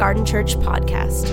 Garden Church Podcast.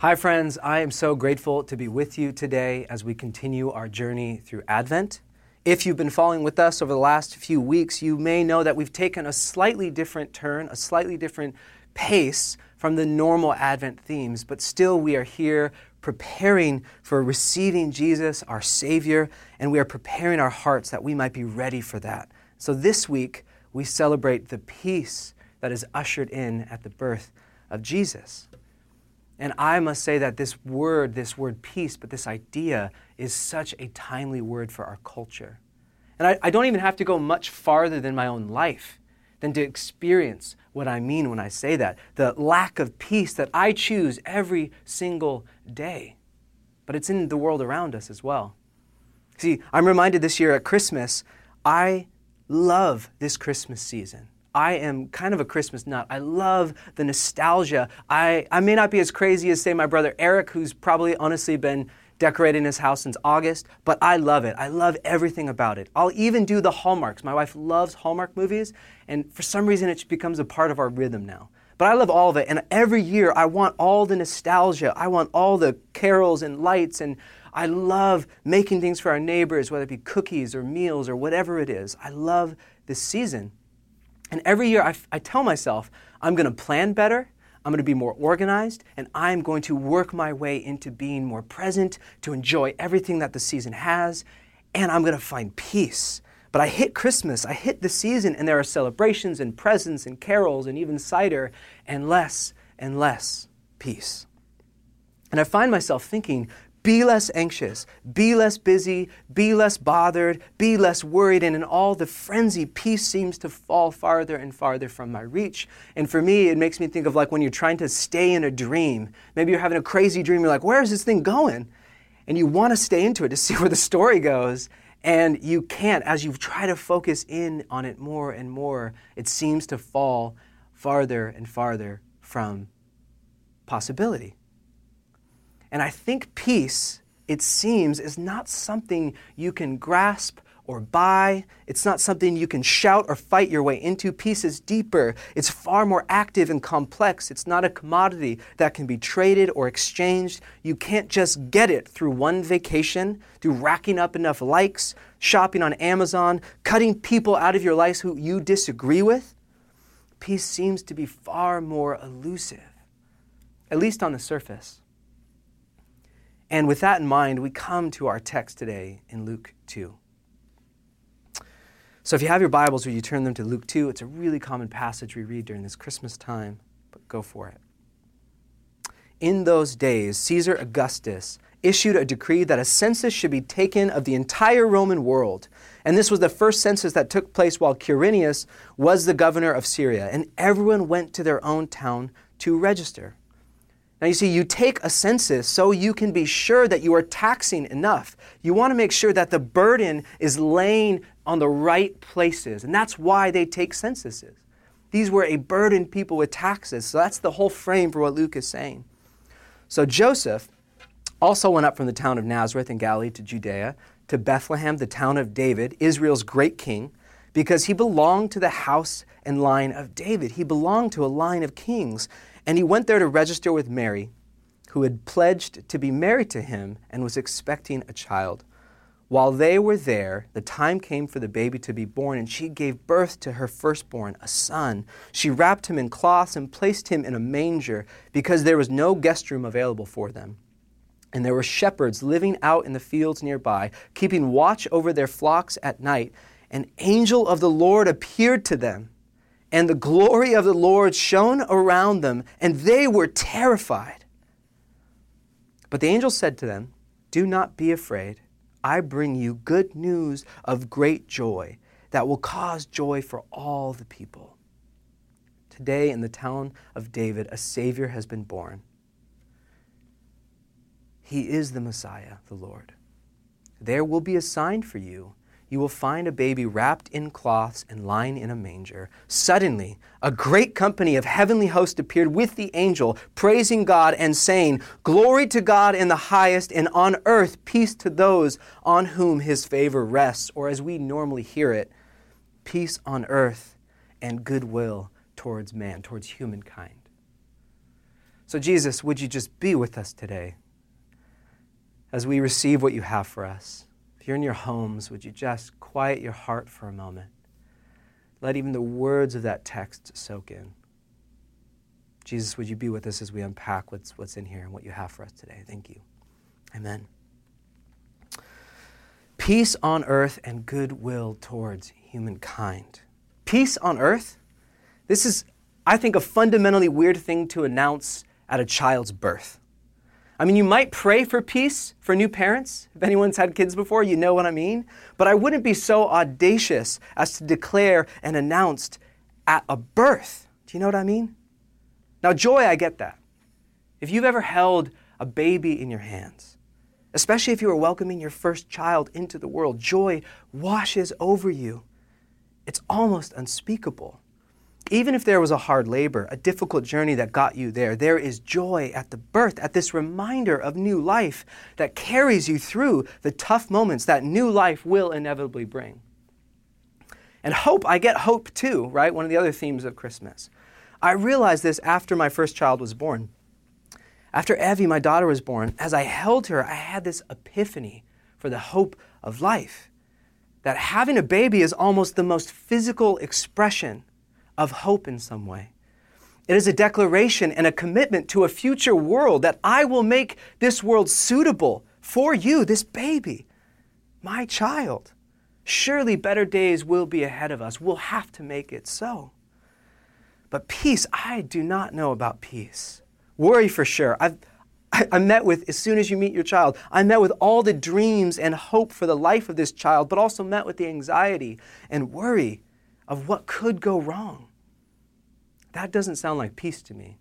Hi, friends. I am so grateful to be with you today as we continue our journey through Advent. If you've been following with us over the last few weeks, you may know that we've taken a slightly different turn, a slightly different pace from the normal Advent themes, but still we are here preparing for receiving Jesus, our Savior, and we are preparing our hearts that we might be ready for that. So this week, we celebrate the peace that is ushered in at the birth of Jesus. And I must say that this word, this word peace, but this idea is such a timely word for our culture. And I, I don't even have to go much farther than my own life than to experience what I mean when I say that. The lack of peace that I choose every single day. But it's in the world around us as well. See, I'm reminded this year at Christmas, I love this Christmas season. I am kind of a Christmas nut. I love the nostalgia. I, I may not be as crazy as, say, my brother Eric, who's probably honestly been decorating his house since August, but I love it. I love everything about it. I'll even do the Hallmarks. My wife loves Hallmark movies, and for some reason it becomes a part of our rhythm now. But I love all of it, and every year I want all the nostalgia. I want all the carols and lights, and I love making things for our neighbors, whether it be cookies or meals or whatever it is. I love this season. And every year I, I tell myself, I'm going to plan better I'm going to be more organized, and I'm going to work my way into being more present to enjoy everything that the season has, and I'm going to find peace. But I hit Christmas, I hit the season, and there are celebrations and presents and carols and even cider, and less and less peace. And I find myself thinking, be less anxious, be less busy, be less bothered, be less worried, and in all the frenzy, peace seems to fall farther and farther from my reach. And for me, it makes me think of like when you're trying to stay in a dream. Maybe you're having a crazy dream, you're like, where is this thing going? And you want to stay into it to see where the story goes. And you can't. As you try to focus in on it more and more, it seems to fall farther and farther from possibility. And I think peace it seems, is not something you can grasp or buy. It's not something you can shout or fight your way into. Peace is deeper. It's far more active and complex. It's not a commodity that can be traded or exchanged. You can't just get it through one vacation, through racking up enough likes, shopping on Amazon, cutting people out of your life who you disagree with. Peace seems to be far more elusive, at least on the surface. And with that in mind, we come to our text today in Luke 2. So if you have your Bibles or you turn them to Luke 2, it's a really common passage we read during this Christmas time, but go for it. In those days, Caesar Augustus issued a decree that a census should be taken of the entire Roman world. And this was the first census that took place while Quirinius was the governor of Syria. And everyone went to their own town to register. Now, you see, you take a census so you can be sure that you are taxing enough. You want to make sure that the burden is laying on the right places. And that's why they take censuses. These were a burdened people with taxes. So that's the whole frame for what Luke is saying. So Joseph also went up from the town of Nazareth in Galilee to Judea, to Bethlehem, the town of David, Israel's great king, because he belonged to the house and line of David. He belonged to a line of kings. And he went there to register with Mary, who had pledged to be married to him and was expecting a child. While they were there, the time came for the baby to be born, and she gave birth to her firstborn, a son. She wrapped him in cloths and placed him in a manger because there was no guest room available for them. And there were shepherds living out in the fields nearby, keeping watch over their flocks at night. An angel of the Lord appeared to them and the glory of the Lord shone around them, and they were terrified. But the angel said to them, Do not be afraid. I bring you good news of great joy that will cause joy for all the people. Today, in the town of David, a Savior has been born. He is the Messiah, the Lord. There will be a sign for you you will find a baby wrapped in cloths and lying in a manger. Suddenly, a great company of heavenly hosts appeared with the angel, praising God and saying, Glory to God in the highest, and on earth peace to those on whom his favor rests. Or as we normally hear it, peace on earth and goodwill towards man, towards humankind. So, Jesus, would you just be with us today as we receive what you have for us? You're in your homes, would you just quiet your heart for a moment? Let even the words of that text soak in. Jesus, would you be with us as we unpack what's, what's in here and what you have for us today? Thank you. Amen. Peace on earth and goodwill towards humankind. Peace on earth? This is, I think, a fundamentally weird thing to announce at a child's birth. I mean, you might pray for peace for new parents. If anyone's had kids before, you know what I mean. But I wouldn't be so audacious as to declare and announce at a birth. Do you know what I mean? Now, joy, I get that. If you've ever held a baby in your hands, especially if you are welcoming your first child into the world, joy washes over you. It's almost unspeakable. Even if there was a hard labor, a difficult journey that got you there, there is joy at the birth, at this reminder of new life that carries you through the tough moments that new life will inevitably bring. And hope, I get hope too, right? One of the other themes of Christmas. I realized this after my first child was born. After Evie, my daughter, was born, as I held her, I had this epiphany for the hope of life. That having a baby is almost the most physical expression of hope in some way. It is a declaration and a commitment to a future world that I will make this world suitable for you, this baby, my child. Surely better days will be ahead of us. We'll have to make it so. But peace, I do not know about peace. Worry for sure. I've, I, met with, as soon as you meet your child, I met with all the dreams and hope for the life of this child, but also met with the anxiety and worry of what could go wrong. That doesn't sound like peace to me.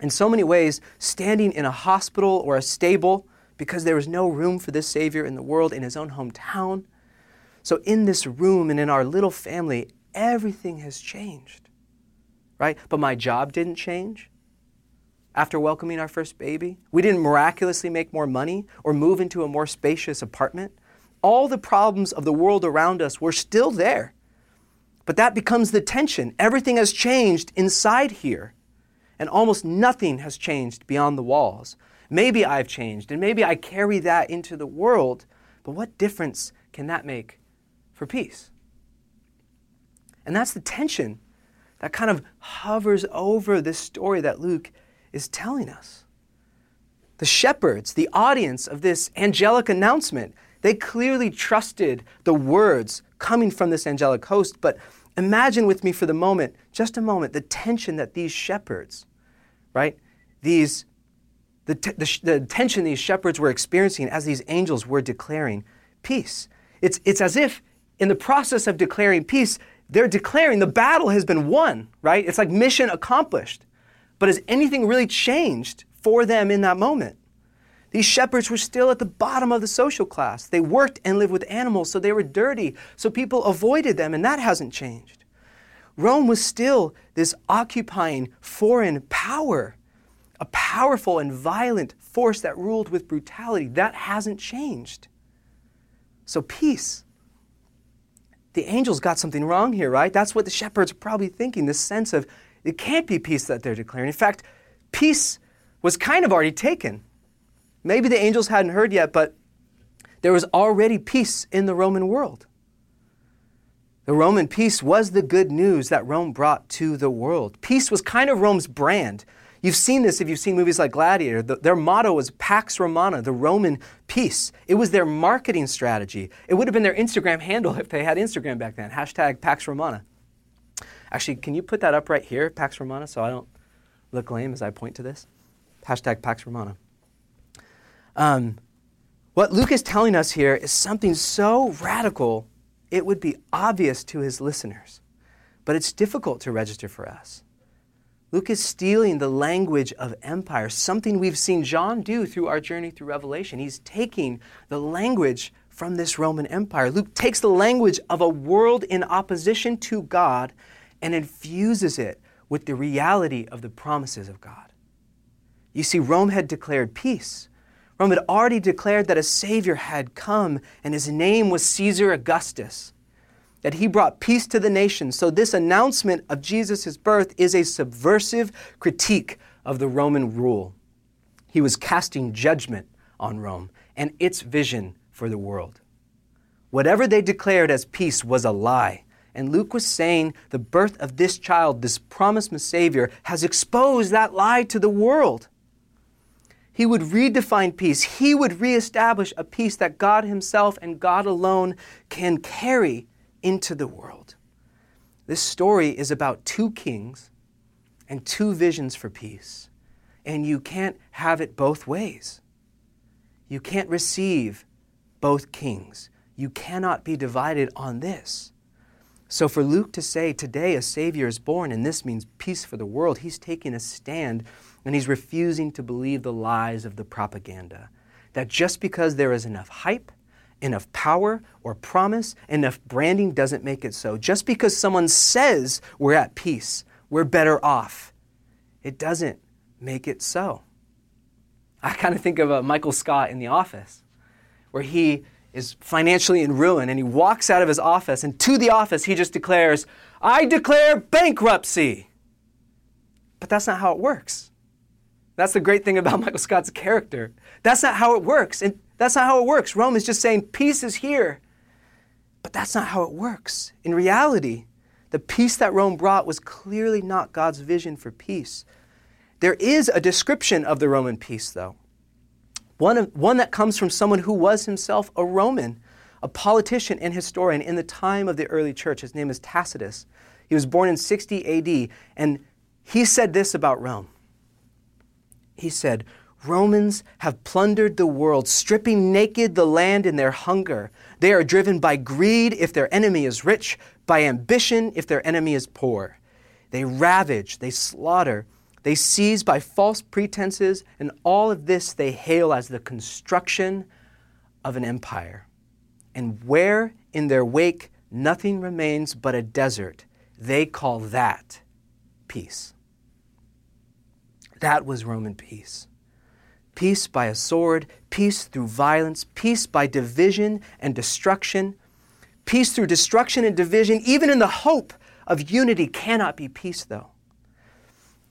In so many ways, standing in a hospital or a stable because there was no room for this Savior in the world in his own hometown. So, in this room and in our little family, everything has changed, right? But my job didn't change. after welcoming our first baby. We didn't miraculously make more money or move into a more spacious apartment. All the problems of the world around us were still there. But that becomes the tension. Everything has changed inside here, and almost nothing has changed beyond the walls. Maybe I've changed, and maybe I carry that into the world, but what difference can that make for peace? And that's the tension that kind of hovers over this story that Luke is telling us. The shepherds, the audience of this angelic announcement, they clearly trusted the words coming from this angelic host, but imagine with me for the moment, just a moment, the tension that these shepherds, right? These the, t- the, sh- the tension these shepherds were experiencing as these angels were declaring peace. It's, it's as if in the process of declaring peace, they're declaring the battle has been won, right? It's like mission accomplished. But has anything really changed for them in that moment? These shepherds were still at the bottom of the social class. They worked and lived with animals, so they were dirty, so people avoided them, and that hasn't changed. Rome was still this occupying foreign power, a powerful and violent force that ruled with brutality. That hasn't changed. So, peace the angels got something wrong here, right? That's what the shepherds are probably thinking this sense of it can't be peace that they're declaring. In fact, peace was kind of already taken. Maybe the angels hadn't heard yet, but there was already peace in the Roman world. The Roman peace was the good news that Rome brought to the world. Peace was kind of Rome's brand. You've seen this if you've seen movies like Gladiator. The, their motto was Pax Romana, the Roman peace. It was their marketing strategy. It would have been their Instagram handle if they had Instagram back then. Hashtag Pax Romana. Actually, can you put that up right here, Pax Romana, so I don't look lame as I point to this? Hashtag Pax Romana. Um, what Luke is telling us here is something so radical, it would be obvious to his listeners, but it's difficult to register for us. Luke is stealing the language of empire, something we've seen John do through our journey through Revelation. He's taking the language from this Roman Empire. Luke takes the language of a world in opposition to God and infuses it with the reality of the promises of God. You see, Rome had declared peace. Rome had already declared that a Savior had come, and his name was Caesar Augustus that he brought peace to the nations. So, this announcement of Jesus' birth is a subversive critique of the Roman rule. He was casting judgment on Rome and its vision for the world. Whatever they declared as peace was a lie. And Luke was saying the birth of this child, this promised Savior, has exposed that lie to the world. He would redefine peace. He would reestablish a peace that God Himself and God alone can carry into the world. This story is about two kings and two visions for peace. And you can't have it both ways. You can't receive both kings. You cannot be divided on this. So, for Luke to say, Today a Savior is born, and this means peace for the world, he's taking a stand and he's refusing to believe the lies of the propaganda. That just because there is enough hype, enough power or promise, enough branding doesn't make it so. Just because someone says we're at peace, we're better off, it doesn't make it so. I kind of think of uh, Michael Scott in The Office, where he is financially in ruin and he walks out of his office, and to the office, he just declares, I declare bankruptcy. But that's not how it works. That's the great thing about Michael Scott's character. That's not how it works. And that's not how it works. Rome is just saying peace is here. But that's not how it works. In reality, the peace that Rome brought was clearly not God's vision for peace. There is a description of the Roman peace, though. One, of, one that comes from someone who was himself a Roman, a politician and historian in the time of the early church. His name is Tacitus. He was born in 60 AD, and he said this about Rome. He said, Romans have plundered the world, stripping naked the land in their hunger. They are driven by greed if their enemy is rich, by ambition if their enemy is poor. They ravage, they slaughter, they seize by false pretenses, and all of this they hail as the construction of an empire. And where in their wake nothing remains but a desert, they call that peace. That was Roman peace. Peace by a sword, peace through violence, peace by division and destruction. Peace through destruction and division, even in the hope of unity, cannot be peace, though.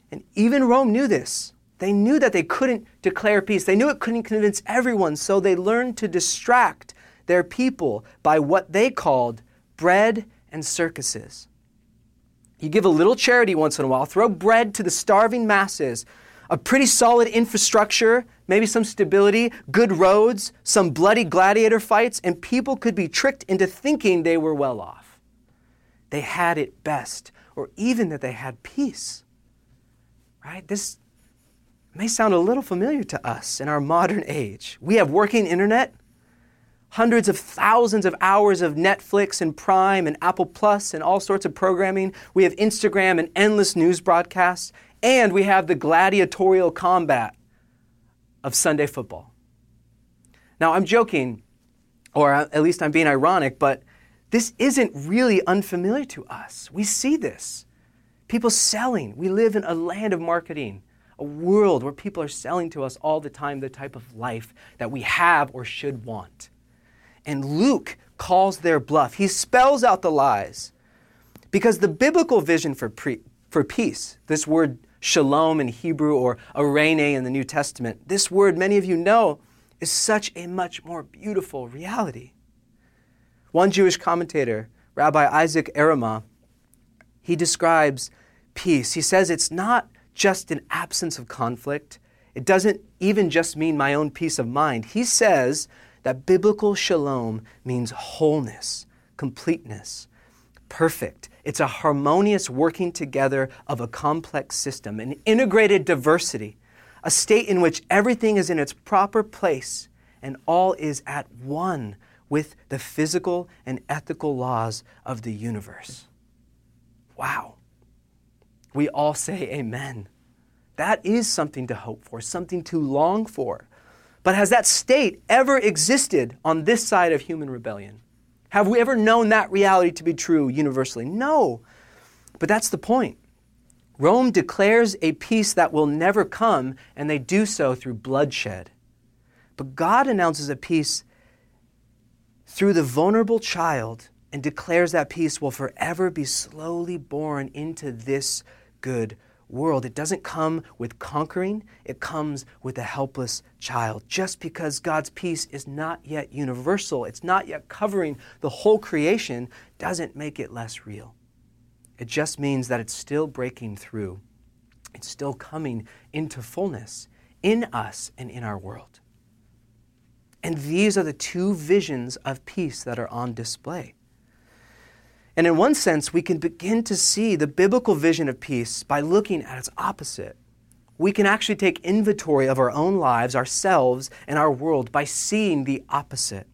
And even Rome knew this. They knew that they couldn't declare peace. They knew it couldn't convince everyone, so they learned to distract their people by what they called bread and circuses. You give a little charity once in a while, throw bread to the starving masses, a pretty solid infrastructure, maybe some stability, good roads, some bloody gladiator fights, and people could be tricked into thinking they were well off. They had it best, or even that they had peace. Right? This may sound a little familiar to us in our modern age. We have working internet, hundreds of thousands of hours of Netflix and Prime and Apple Plus and all sorts of programming. We have Instagram and endless news broadcasts, and we have the gladiatorial combat of Sunday football. Now, I'm joking, or at least I'm being ironic, but this isn't really unfamiliar to us. We see this. People selling. We live in a land of marketing a world where people are selling to us all the time the type of life that we have or should want. And Luke calls their bluff. He spells out the lies. Because the biblical vision for, pre- for peace, this word shalom in Hebrew or eirene in the New Testament, this word many of you know is such a much more beautiful reality. One Jewish commentator, Rabbi Isaac Arama, he describes peace. He says it's not just an absence of conflict. It doesn't even just mean my own peace of mind. He says that biblical shalom means wholeness, completeness, perfect. It's a harmonious working together of a complex system, an integrated diversity, a state in which everything is in its proper place and all is at one with the physical and ethical laws of the universe. Wow we all say amen. That is something to hope for, something to long for. But has that state ever existed on this side of human rebellion? Have we ever known that reality to be true universally? No. But that's the point. Rome declares a peace that will never come, and they do so through bloodshed. But God announces a peace through the vulnerable child and declares that peace will forever be slowly born into this good world. It doesn't come with conquering, it comes with a helpless child. Just because God's peace is not yet universal, it's not yet covering the whole creation, doesn't make it less real. It just means that it's still breaking through, it's still coming into fullness in us and in our world. And these are the two visions of peace that are on display. And in one sense, we can begin to see the biblical vision of peace by looking at its opposite. We can actually take inventory of our own lives, ourselves, and our world by seeing the opposite.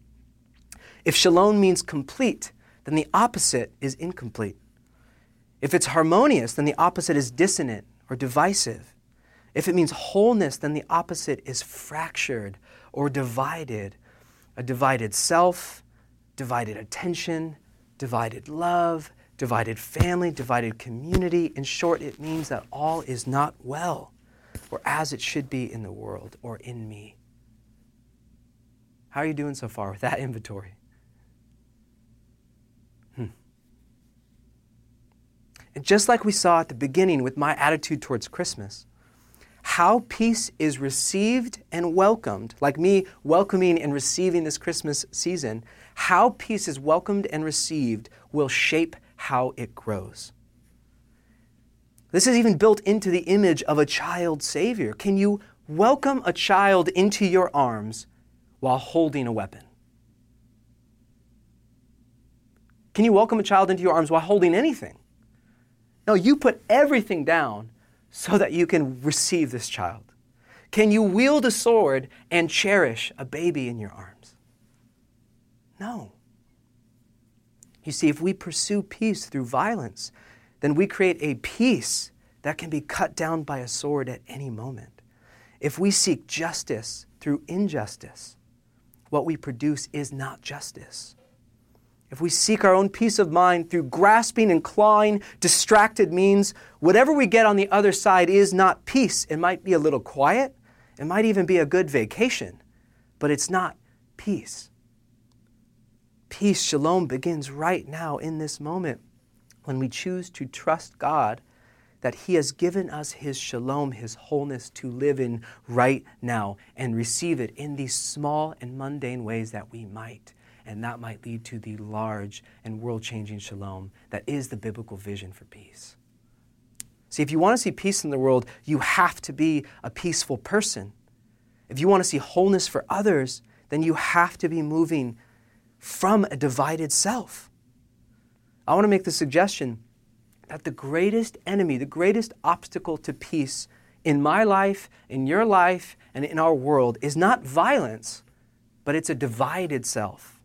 If shalom means complete, then the opposite is incomplete. If it's harmonious, then the opposite is dissonant or divisive. If it means wholeness, then the opposite is fractured or divided. A divided self, divided attention, divided love, divided family, divided community. In short, it means that all is not well or as it should be in the world or in me. How are you doing so far with that inventory? Hmm. And just like we saw at the beginning with my attitude towards Christmas, how peace is received and welcomed, like me welcoming and receiving this Christmas season, how peace is welcomed and received will shape how it grows. This is even built into the image of a child Savior. Can you welcome a child into your arms while holding a weapon? Can you welcome a child into your arms while holding anything? No, you put everything down so that you can receive this child? Can you wield a sword and cherish a baby in your arms? No. You see, if we pursue peace through violence, then we create a peace that can be cut down by a sword at any moment. If we seek justice through injustice, what we produce is not justice. if we seek our own peace of mind through grasping and clawing, distracted means, whatever we get on the other side is not peace. It might be a little quiet, it might even be a good vacation, but it's not peace. Peace, shalom, begins right now in this moment when we choose to trust God that He has given us His shalom, His wholeness to live in right now and receive it in these small and mundane ways that we might and that might lead to the large and world changing shalom that is the biblical vision for peace. See, if you want to see peace in the world, you have to be a peaceful person. If you want to see wholeness for others, then you have to be moving from a divided self. I want to make the suggestion that the greatest enemy, the greatest obstacle to peace in my life, in your life, and in our world is not violence, but it's a divided self.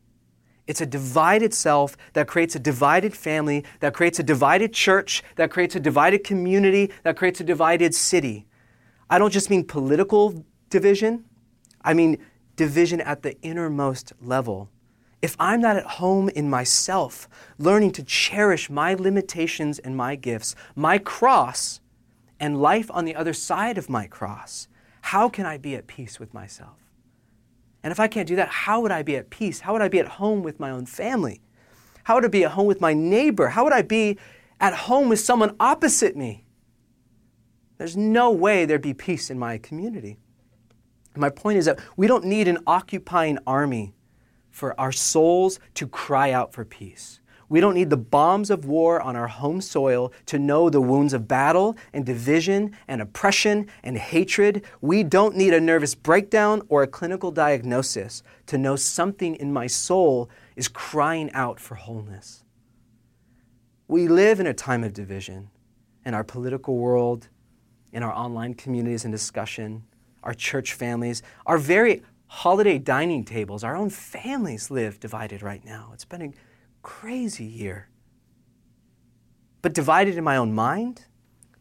It's a divided self that creates a divided family, that creates a divided church, that creates a divided community, that creates a divided city. I don't just mean political division, I mean division at the innermost level. If I'm not at home in myself, learning to cherish my limitations and my gifts, my cross, and life on the other side of my cross, how can I be at peace with myself? And if I can't do that, how would I be at peace? How would I be at home with my own family? How would I be at home with my neighbor? How would I be at home with someone opposite me? There's no way there'd be peace in my community. my point is that we don't need an occupying army for our souls to cry out for peace. We don't need the bombs of war on our home soil to know the wounds of battle and division and oppression and hatred. We don't need a nervous breakdown or a clinical diagnosis to know something in my soul is crying out for wholeness. We live in a time of division in our political world, in our online communities and discussion, our church families, our very holiday dining tables, our own families live divided right now. It's been a crazy year. But divided in my own mind,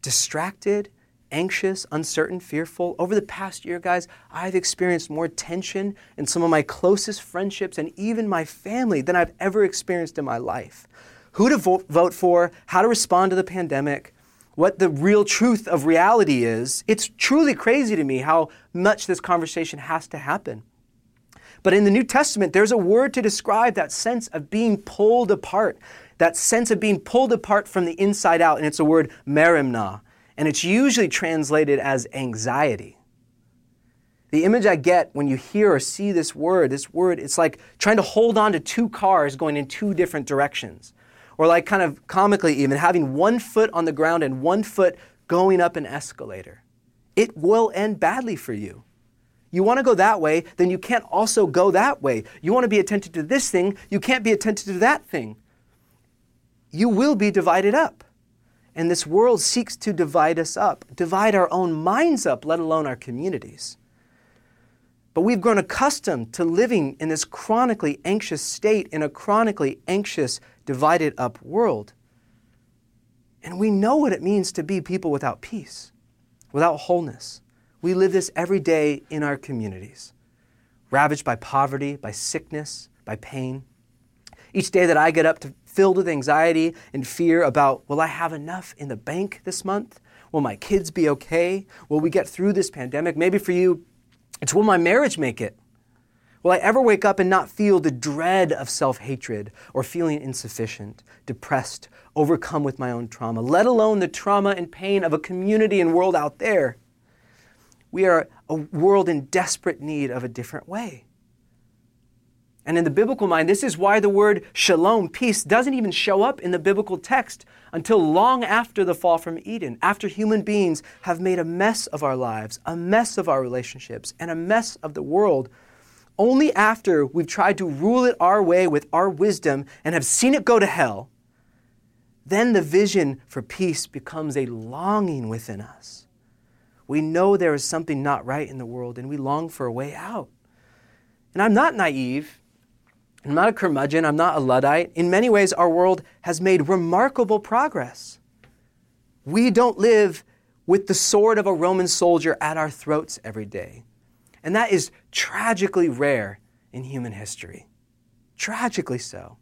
distracted, anxious, uncertain, fearful. Over the past year, guys, I've experienced more tension in some of my closest friendships and even my family than I've ever experienced in my life. Who to vote for, how to respond to the pandemic, what the real truth of reality is. It's truly crazy to me how much this conversation has to happen. But in the New Testament, there's a word to describe that sense of being pulled apart, that sense of being pulled apart from the inside out, and it's a word merimna, and it's usually translated as anxiety. The image I get when you hear or see this word, this word, it's like trying to hold on to two cars going in two different directions. Or like kind of comically even having one foot on the ground and one foot going up an escalator. It will end badly for you. You want to go that way, then you can't also go that way. You want to be attentive to this thing, you can't be attentive to that thing. You will be divided up. And this world seeks to divide us up, divide our own minds up, let alone our communities. But we've grown accustomed to living in this chronically anxious state, in a chronically anxious, divided up world. And we know what it means to be people without peace, without wholeness, we live this every day in our communities, ravaged by poverty, by sickness, by pain. Each day that I get up to, filled with anxiety and fear about will I have enough in the bank this month? Will my kids be okay? Will we get through this pandemic? Maybe for you, it's will my marriage make it? Will I ever wake up and not feel the dread of self hatred or feeling insufficient, depressed, overcome with my own trauma, let alone the trauma and pain of a community and world out there? We are a world in desperate need of a different way. And in the biblical mind, this is why the word shalom, peace, doesn't even show up in the biblical text until long after the fall from Eden, after human beings have made a mess of our lives, a mess of our relationships, and a mess of the world. Only after we've tried to rule it our way with our wisdom and have seen it go to hell, then the vision for peace becomes a longing within us. We know there is something not right in the world and we long for a way out. And I'm not naive. I'm not a curmudgeon. I'm not a Luddite. In many ways, our world has made remarkable progress. We don't live with the sword of a Roman soldier at our throats every day. And that is tragically rare in human history. Tragically so.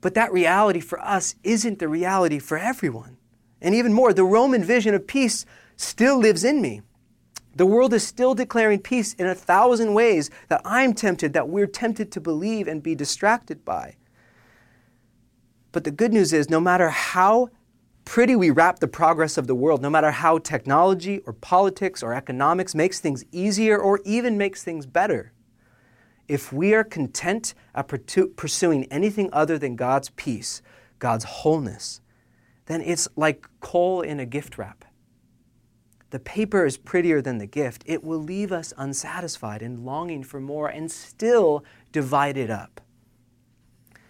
But that reality for us isn't the reality for everyone. And even more, the Roman vision of peace still lives in me. The world is still declaring peace in a thousand ways that I'm tempted, that we're tempted to believe and be distracted by. But the good news is no matter how pretty we wrap the progress of the world, no matter how technology or politics or economics makes things easier or even makes things better, if we are content at pursuing anything other than God's peace, God's wholeness, then it's like coal in a gift wrap. The paper is prettier than the gift. It will leave us unsatisfied and longing for more and still divided up.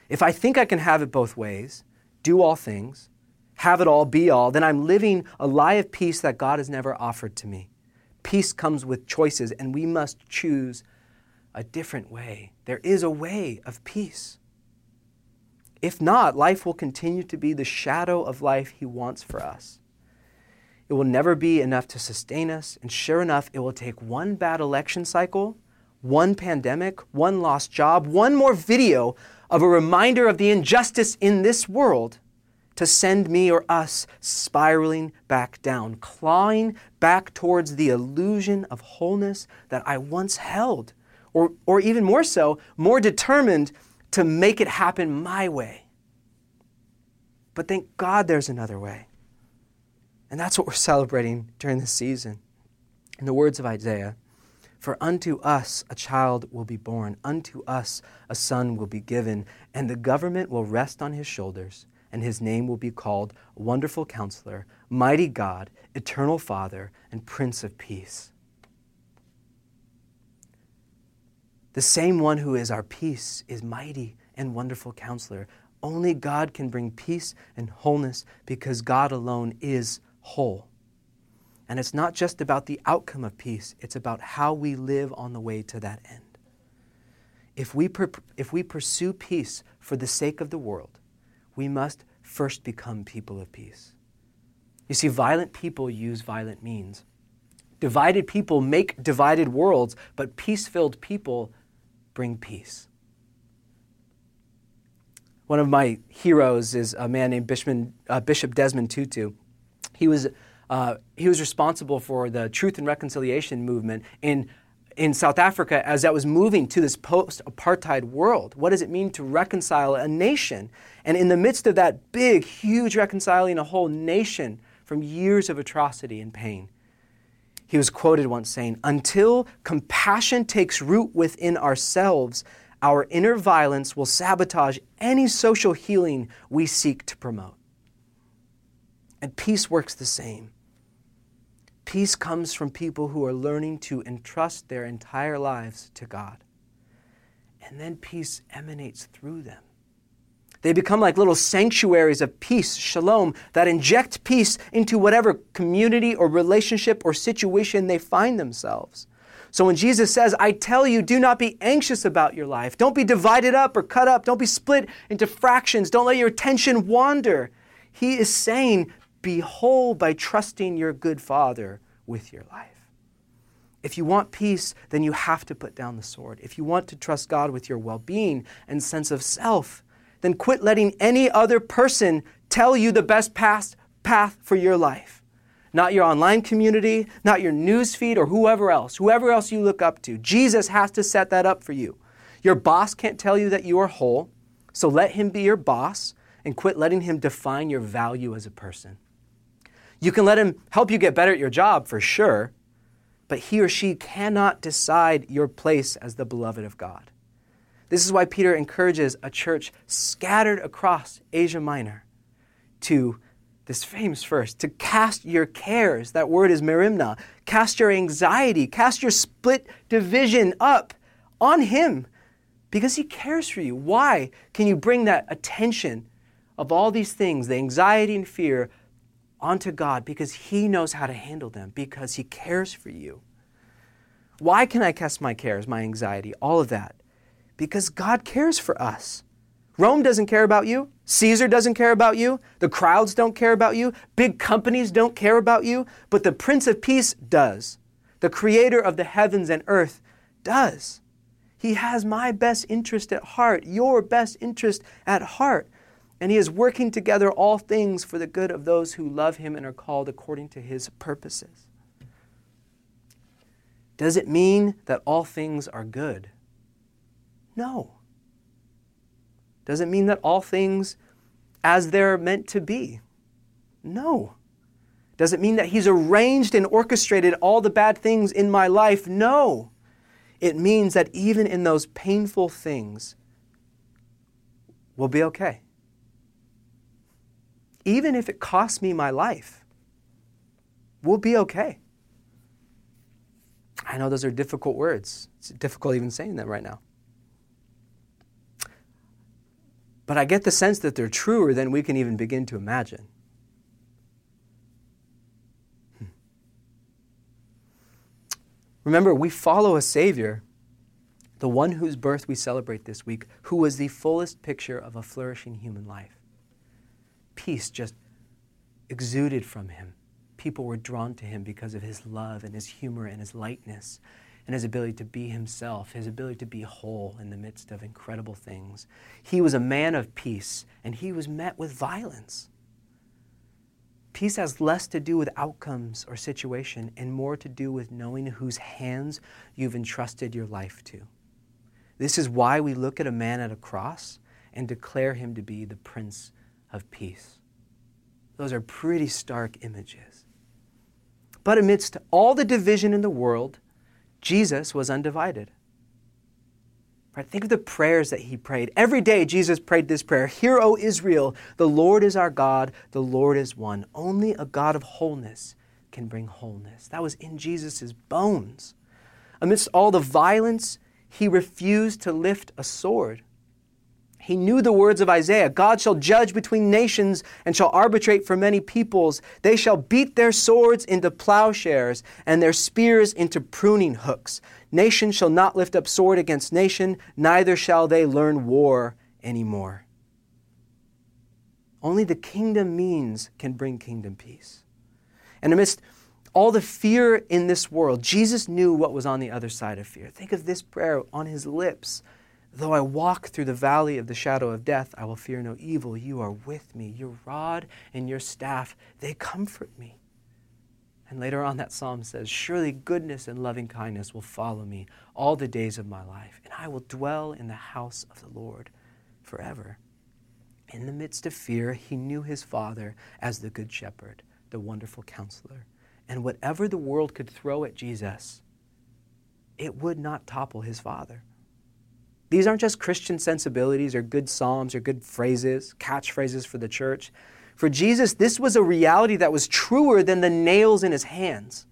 If I think I can have it both ways, do all things, have it all, be all, then I'm living a lie of peace that God has never offered to me. Peace comes with choices, and we must choose a different way. There is a way of peace. If not, life will continue to be the shadow of life He wants for us. It will never be enough to sustain us, and sure enough, it will take one bad election cycle, one pandemic, one lost job, one more video of a reminder of the injustice in this world to send me or us spiraling back down, clawing back towards the illusion of wholeness that I once held or, or even more so, more determined to make it happen my way. But thank God there's another way. And that's what we're celebrating during this season. In the words of Isaiah, for unto us a child will be born, unto us a son will be given, and the government will rest on his shoulders, and his name will be called Wonderful Counselor, Mighty God, Eternal Father, and Prince of Peace. The same one who is our peace is mighty and wonderful counselor. Only God can bring peace and wholeness because God alone is whole. And it's not just about the outcome of peace, it's about how we live on the way to that end. If we, per- if we pursue peace for the sake of the world, we must first become people of peace. You see, violent people use violent means. Divided people make divided worlds, but peace filled people bring peace. One of my heroes is a man named Bishop, uh, Bishop Desmond Tutu. He was, uh, he was responsible for the Truth and Reconciliation movement in, in South Africa as that was moving to this post apartheid world. What does it mean to reconcile a nation? And in the midst of that big, huge reconciling a whole nation from years of atrocity and pain, he was quoted once saying, Until compassion takes root within ourselves, our inner violence will sabotage any social healing we seek to promote. And peace works the same. Peace comes from people who are learning to entrust their entire lives to God. And then peace emanates through them. They become like little sanctuaries of peace, shalom, that inject peace into whatever community or relationship or situation they find themselves. So when Jesus says, I tell you, do not be anxious about your life, don't be divided up or cut up, don't be split into fractions, don't let your attention wander, he is saying, Be whole by trusting your good Father with your life. If you want peace, then you have to put down the sword. If you want to trust God with your well being and sense of self, then quit letting any other person tell you the best path, path for your life. Not your online community, not your newsfeed, or whoever else, whoever else you look up to. Jesus has to set that up for you. Your boss can't tell you that you are whole, so let him be your boss and quit letting him define your value as a person. You can let him help you get better at your job for sure, but he or she cannot decide your place as the beloved of God. This is why Peter encourages a church scattered across Asia Minor to this famous verse to cast your cares. That word is merimna. Cast your anxiety, cast your split division up on Him because He cares for you. Why can you bring that attention of all these things, the anxiety and fear, onto God? Because He knows how to handle them, because He cares for you. Why can I cast my cares, my anxiety, all of that? Because God cares for us. Rome doesn't care about you. Caesar doesn't care about you. The crowds don't care about you. Big companies don't care about you. But the Prince of Peace does. The creator of the heavens and earth does. He has my best interest at heart, your best interest at heart. And he is working together all things for the good of those who love him and are called according to his purposes. Does it mean that all things are good? No. Does it mean that all things as they're meant to be? No. Does it mean that He's arranged and orchestrated all the bad things in my life? No. It means that even in those painful things, we'll be okay. Even if it costs me my life, we'll be okay. I know those are difficult words. It's difficult even saying them right now. But I get the sense that they're truer than we can even begin to imagine. Hmm. Remember, we follow a Savior, the one whose birth we celebrate this week, who was the fullest picture of a flourishing human life. Peace just exuded from him. People were drawn to him because of his love and his humor and his lightness and his ability to be himself, his ability to be whole in the midst of incredible things. He was a man of peace, and he was met with violence. Peace has less to do with outcomes or situation and more to do with knowing whose hands you've entrusted your life to. This is why we look at a man at a cross and declare him to be the Prince of Peace. Those are pretty stark images. But amidst all the division in the world, Jesus was undivided. Right? Think of the prayers that he prayed. Every day, Jesus prayed this prayer Hear, O Israel, the Lord is our God, the Lord is one. Only a God of wholeness can bring wholeness. That was in Jesus' bones. Amidst all the violence, he refused to lift a sword. He knew the words of Isaiah God shall judge between nations and shall arbitrate for many peoples. They shall beat their swords into plowshares and their spears into pruning hooks. Nation shall not lift up sword against nation, neither shall they learn war anymore. Only the kingdom means can bring kingdom peace. And amidst all the fear in this world, Jesus knew what was on the other side of fear. Think of this prayer on his lips. Though I walk through the valley of the shadow of death, I will fear no evil. You are with me. Your rod and your staff, they comfort me. And later on, that psalm says, Surely goodness and loving kindness will follow me all the days of my life, and I will dwell in the house of the Lord forever. In the midst of fear, he knew his Father as the Good Shepherd, the wonderful counselor. And whatever the world could throw at Jesus, it would not topple his Father. These aren't just Christian sensibilities or good psalms or good phrases, catchphrases for the church. For Jesus, this was a reality that was truer than the nails in his hands.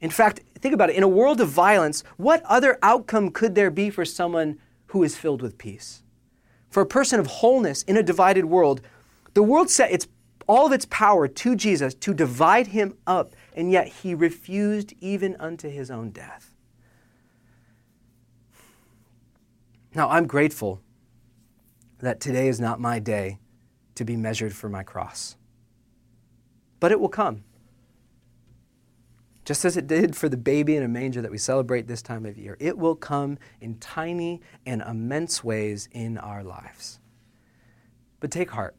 In fact, think about it. In a world of violence, what other outcome could there be for someone who is filled with peace? For a person of wholeness in a divided world, the world set its, all of its power to Jesus to divide him up, and yet he refused even unto his own death. Now, I'm grateful that today is not my day to be measured for my cross. But it will come. Just as it did for the baby in a manger that we celebrate this time of year, it will come in tiny and immense ways in our lives. But take heart.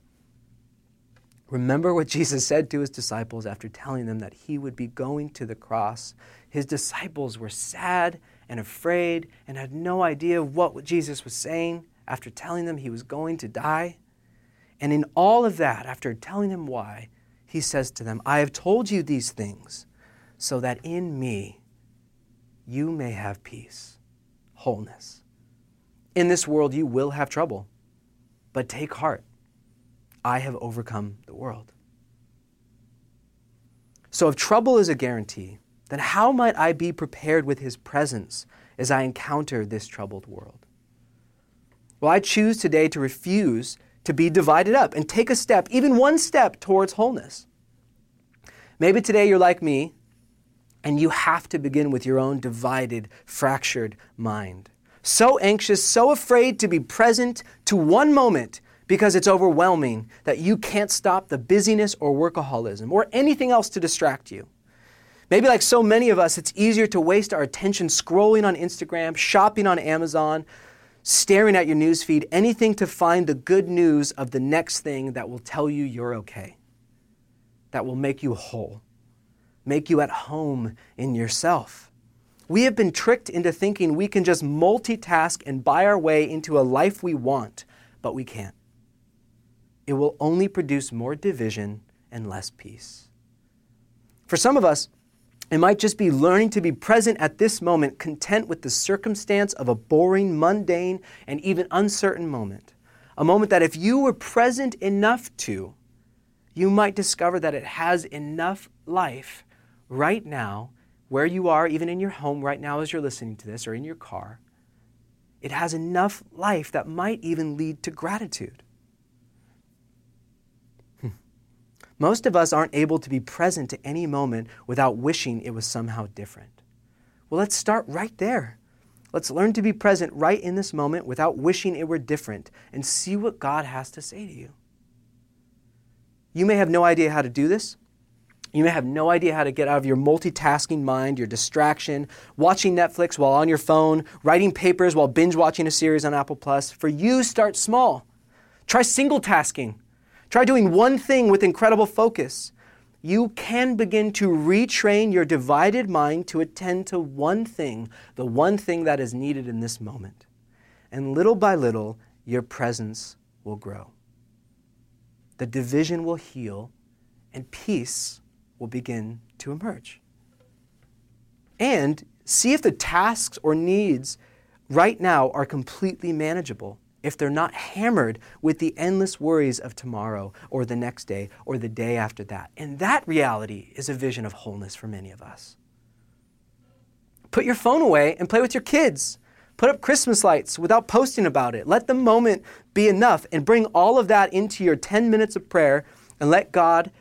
Remember what Jesus said to his disciples after telling them that he would be going to the cross. His disciples were sad and afraid and had no idea what Jesus was saying after telling them he was going to die. And in all of that, after telling them why, he says to them, I have told you these things so that in me you may have peace, wholeness. In this world you will have trouble, but take heart. I have overcome the world. So if trouble is a guarantee, then how might I be prepared with his presence as I encounter this troubled world? Well, I choose today to refuse to be divided up and take a step, even one step, towards wholeness. Maybe today you're like me and you have to begin with your own divided, fractured mind. So anxious, so afraid to be present to one moment because it's overwhelming that you can't stop the busyness or workaholism or anything else to distract you. Maybe, like so many of us, it's easier to waste our attention scrolling on Instagram, shopping on Amazon, staring at your newsfeed, anything to find the good news of the next thing that will tell you you're okay, that will make you whole, make you at home in yourself. We have been tricked into thinking we can just multitask and buy our way into a life we want, but we can't. It will only produce more division and less peace. For some of us, it might just be learning to be present at this moment, content with the circumstance of a boring, mundane, and even uncertain moment. A moment that if you were present enough to, you might discover that it has enough life right now, where you are, even in your home right now as you're listening to this, or in your car. It has enough life that might even lead to gratitude. Most of us aren't able to be present to any moment without wishing it was somehow different. Well, let's start right there. Let's learn to be present right in this moment without wishing it were different and see what God has to say to you. You may have no idea how to do this. You may have no idea how to get out of your multitasking mind, your distraction, watching Netflix while on your phone, writing papers while binge watching a series on Apple Plus. For you, start small. Try single tasking Try doing one thing with incredible focus. You can begin to retrain your divided mind to attend to one thing, the one thing that is needed in this moment. And little by little, your presence will grow. The division will heal, and peace will begin to emerge. And see if the tasks or needs right now are completely manageable if they're not hammered with the endless worries of tomorrow or the next day or the day after that. And that reality is a vision of wholeness for many of us. Put your phone away and play with your kids. Put up Christmas lights without posting about it. Let the moment be enough and bring all of that into your 10 minutes of prayer and let God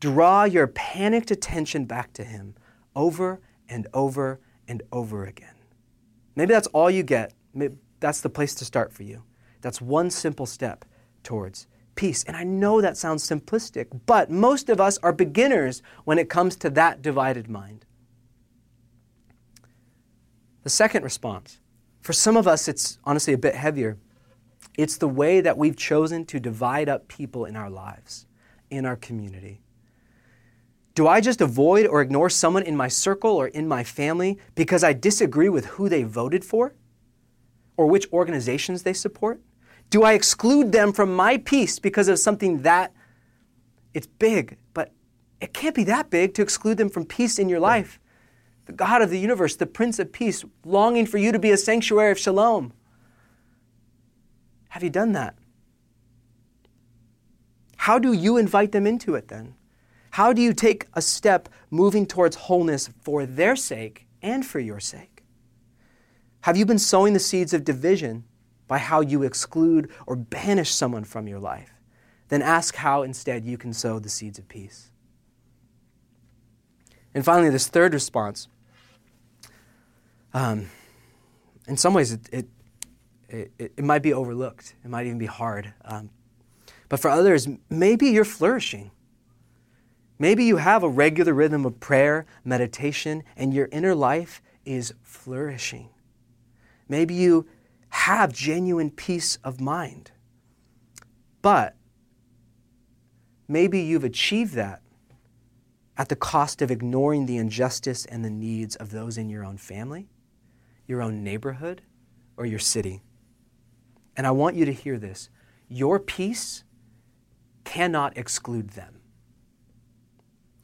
draw your panicked attention back to Him over and over and over again. Maybe that's all you get. Maybe that's the place to start for you. That's one simple step towards peace. And I know that sounds simplistic, but most of us are beginners when it comes to that divided mind. The second response, for some of us, it's honestly a bit heavier. It's the way that we've chosen to divide up people in our lives, in our community. Do I just avoid or ignore someone in my circle or in my family because I disagree with who they voted for or which organizations they support? Do I exclude them from my peace because of something that it's big, but it can't be that big to exclude them from peace in your life? The God of the universe, the Prince of Peace, longing for you to be a sanctuary of shalom. Have you done that? How do you invite them into it then? How do you take a step moving towards wholeness for their sake and for your sake? Have you been sowing the seeds of division by how you exclude or banish someone from your life, then ask how instead you can sow the seeds of peace. And finally, this third response. Um, in some ways, it, it, it, it, might be overlooked. It might even be hard. Um, but for others, maybe you're flourishing. Maybe you have a regular rhythm of prayer, meditation, and your inner life is flourishing. Maybe you have genuine peace of mind. But maybe you've achieved that at the cost of ignoring the injustice and the needs of those in your own family, your own neighborhood, or your city. And I want you to hear this your peace cannot exclude them.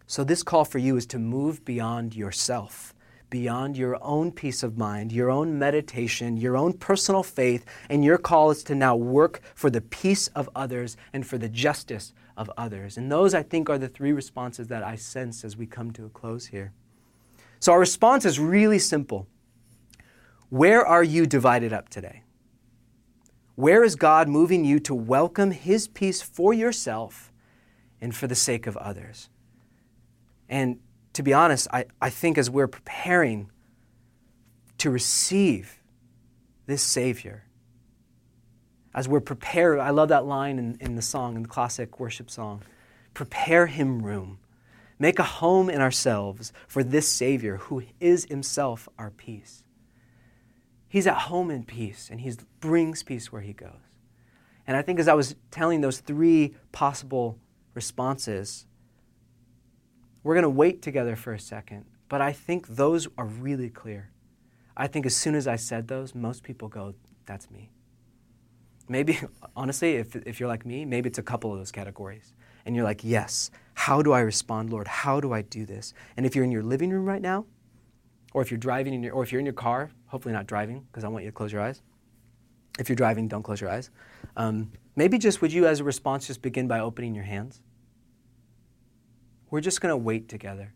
So, this call for you is to move beyond yourself beyond your own peace of mind, your own meditation, your own personal faith, and your call is to now work for the peace of others and for the justice of others. And those, I think, are the three responses that I sense as we come to a close here. So, our response is really simple Where are you divided up today? Where is God moving you to welcome His peace for yourself and for the sake of others? And to be honest, I, I think as we're preparing to receive this Savior, as we're prepared, I love that line in, in the song, in the classic worship song prepare him room. Make a home in ourselves for this Savior who is himself our peace. He's at home in peace and he brings peace where he goes. And I think as I was telling those three possible responses, we're going to wait together for a second, but I think those are really clear. I think as soon as I said those, most people go, That's me. Maybe, honestly, if, if you're like me, maybe it's a couple of those categories. And you're like, Yes, how do I respond, Lord? How do I do this? And if you're in your living room right now, or if you're driving in your, or if you're in your car, hopefully not driving, because I want you to close your eyes. If you're driving, don't close your eyes. Um, maybe just would you, as a response, just begin by opening your hands? We're just going to wait together.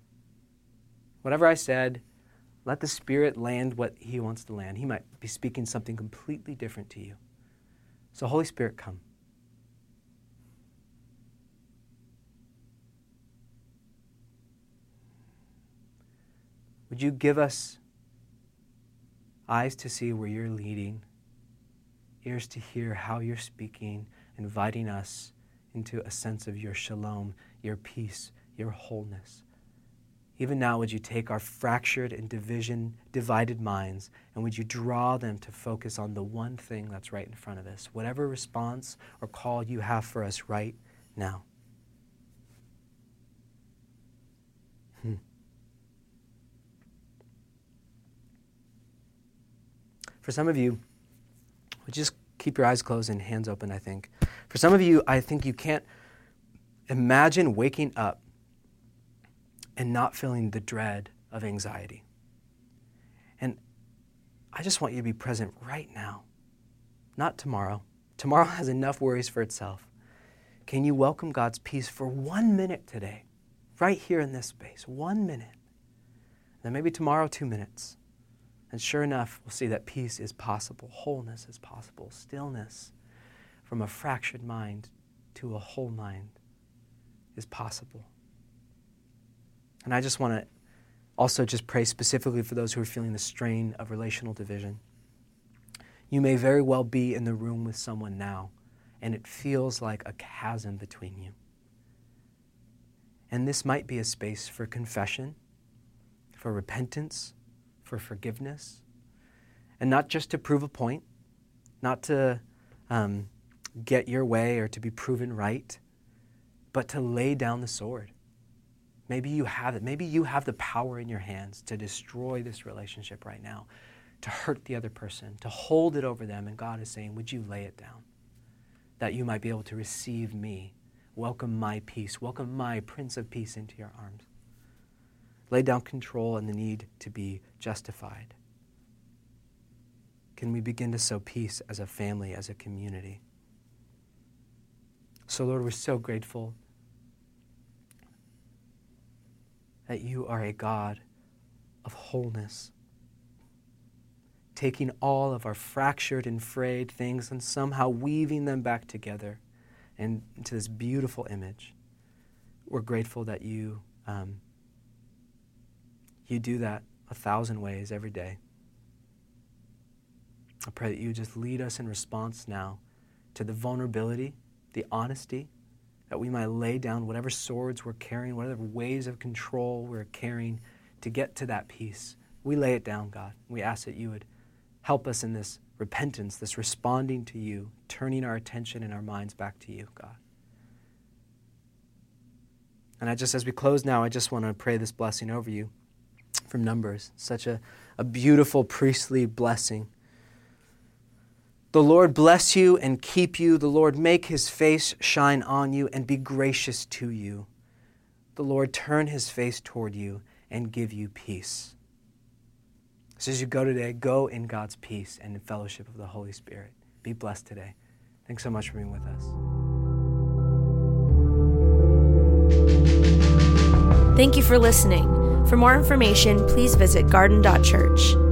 Whatever I said, let the Spirit land what He wants to land. He might be speaking something completely different to you. So, Holy Spirit, come. Would you give us eyes to see where you're leading, ears to hear how you're speaking, inviting us into a sense of your shalom, your peace, your wholeness? Even now, would you take our fractured and division, divided minds and would you draw them to focus on the one thing that's right in front of us? Whatever response or call you have for us right now. Hmm. For some of you, just keep your eyes closed and hands open, I think. For some of you, I think you can't imagine waking up and not feeling the dread of anxiety. And I just want you to be present right now, not tomorrow. Tomorrow has enough worries for itself. Can you welcome God's peace for one minute today, right here in this space? One minute. Then maybe tomorrow, two minutes. And sure enough, we'll see that peace is possible, wholeness is possible, stillness from a fractured mind to a whole mind is possible. And I just want to also just pray specifically for those who are feeling the strain of relational division. You may very well be in the room with someone now, and it feels like a chasm between you. And this might be a space for confession, for repentance, for forgiveness, and not just to prove a point, not to um, get your way or to be proven right, but to lay down the sword Maybe you have it. Maybe you have the power in your hands to destroy this relationship right now, to hurt the other person, to hold it over them. And God is saying, Would you lay it down? That you might be able to receive me, welcome my peace, welcome my Prince of Peace into your arms. Lay down control and the need to be justified. Can we begin to sow peace as a family, as a community? So, Lord, we're so grateful that you are a God of wholeness, taking all of our fractured and frayed things and somehow weaving them back together into this beautiful image. We're grateful that you, um, you do that a thousand ways every day. I pray that you just lead us in response now to the vulnerability, the honesty, that we might lay down whatever swords we're carrying, whatever ways of control we're carrying to get to that peace. We lay it down, God. We ask that you would help us in this repentance, this responding to you, turning our attention and our minds back to you, God. And I just, as we close now, I just want to pray this blessing over you from Numbers. Such a, a beautiful priestly blessing the Lord bless you and keep you. The Lord make his face shine on you and be gracious to you. The Lord turn his face toward you and give you peace. So as you go today, go in God's peace and in fellowship of the Holy Spirit. Be blessed today. Thanks so much for being with us. Thank you for listening. For more information, please visit garden.church.